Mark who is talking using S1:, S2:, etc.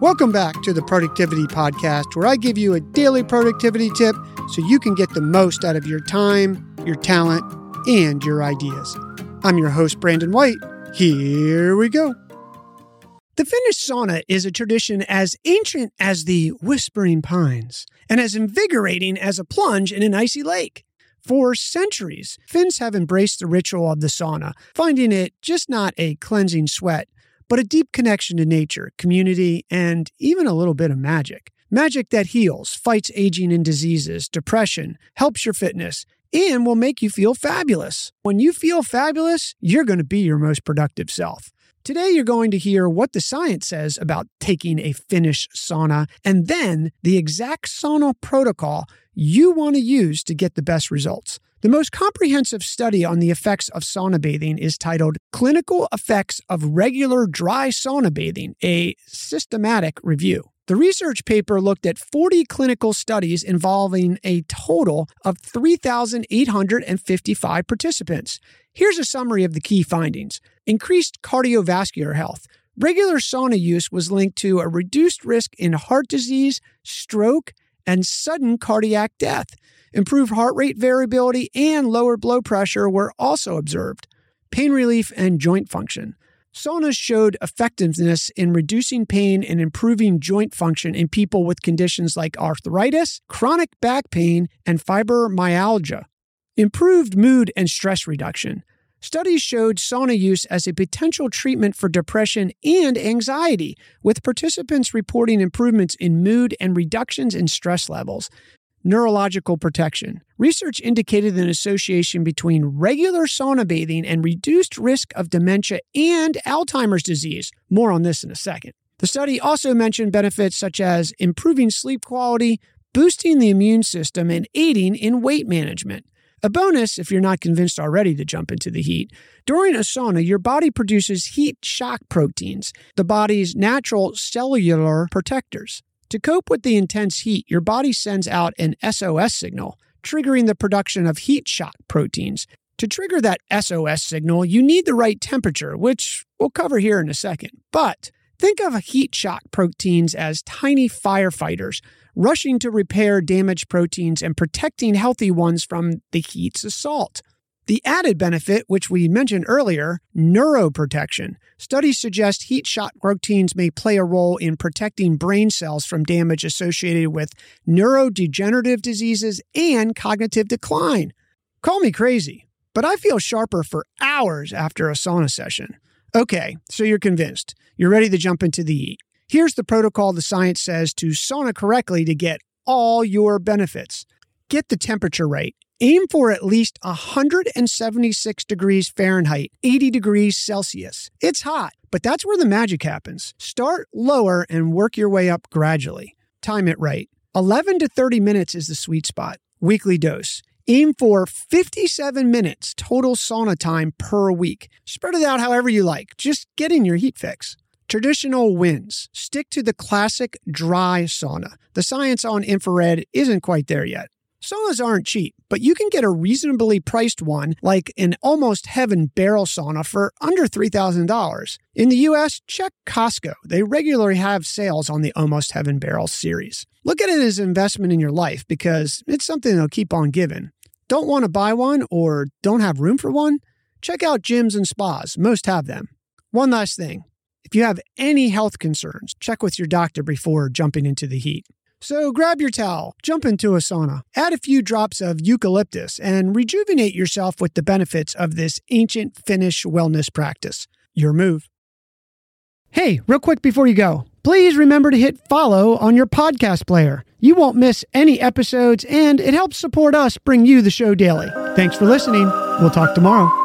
S1: Welcome back to the Productivity Podcast, where I give you a daily productivity tip so you can get the most out of your time, your talent, and your ideas. I'm your host, Brandon White. Here we go. The Finnish sauna is a tradition as ancient as the Whispering Pines and as invigorating as a plunge in an icy lake. For centuries, Finns have embraced the ritual of the sauna, finding it just not a cleansing sweat, but a deep connection to nature, community, and even a little bit of magic. Magic that heals, fights aging and diseases, depression, helps your fitness, and will make you feel fabulous. When you feel fabulous, you're going to be your most productive self. Today, you're going to hear what the science says about taking a Finnish sauna and then the exact sauna protocol you want to use to get the best results. The most comprehensive study on the effects of sauna bathing is titled Clinical Effects of Regular Dry Sauna Bathing, a systematic review. The research paper looked at 40 clinical studies involving a total of 3,855 participants. Here's a summary of the key findings increased cardiovascular health. Regular sauna use was linked to a reduced risk in heart disease, stroke, and sudden cardiac death. Improved heart rate variability and lower blood pressure were also observed. Pain relief and joint function. Saunas showed effectiveness in reducing pain and improving joint function in people with conditions like arthritis, chronic back pain, and fibromyalgia. Improved mood and stress reduction. Studies showed sauna use as a potential treatment for depression and anxiety, with participants reporting improvements in mood and reductions in stress levels neurological protection. Research indicated an association between regular sauna bathing and reduced risk of dementia and Alzheimer's disease. More on this in a second. The study also mentioned benefits such as improving sleep quality, boosting the immune system, and aiding in weight management. A bonus, if you're not convinced already to jump into the heat, during a sauna, your body produces heat shock proteins, the body's natural cellular protectors. To cope with the intense heat, your body sends out an SOS signal, triggering the production of heat shock proteins. To trigger that SOS signal, you need the right temperature, which we'll cover here in a second. But think of heat shock proteins as tiny firefighters rushing to repair damaged proteins and protecting healthy ones from the heat's assault. The added benefit, which we mentioned earlier, neuroprotection. Studies suggest heat shock proteins may play a role in protecting brain cells from damage associated with neurodegenerative diseases and cognitive decline. Call me crazy, but I feel sharper for hours after a sauna session. Okay, so you're convinced. You're ready to jump into the heat. Here's the protocol the science says to sauna correctly to get all your benefits. Get the temperature right Aim for at least 176 degrees Fahrenheit, 80 degrees Celsius. It's hot, but that's where the magic happens. Start lower and work your way up gradually. Time it right. 11 to 30 minutes is the sweet spot. Weekly dose. Aim for 57 minutes total sauna time per week. Spread it out however you like. Just get in your heat fix. Traditional wins. Stick to the classic dry sauna. The science on infrared isn't quite there yet. Saunas aren't cheap, but you can get a reasonably priced one like an Almost Heaven barrel sauna for under $3,000. In the US, check Costco. They regularly have sales on the Almost Heaven barrel series. Look at it as an investment in your life because it's something that'll keep on giving. Don't want to buy one or don't have room for one? Check out gyms and spas. Most have them. One last thing. If you have any health concerns, check with your doctor before jumping into the heat. So grab your towel, jump into a sauna, add a few drops of eucalyptus, and rejuvenate yourself with the benefits of this ancient Finnish wellness practice. Your move. Hey, real quick before you go, please remember to hit follow on your podcast player. You won't miss any episodes, and it helps support us bring you the show daily. Thanks for listening. We'll talk tomorrow.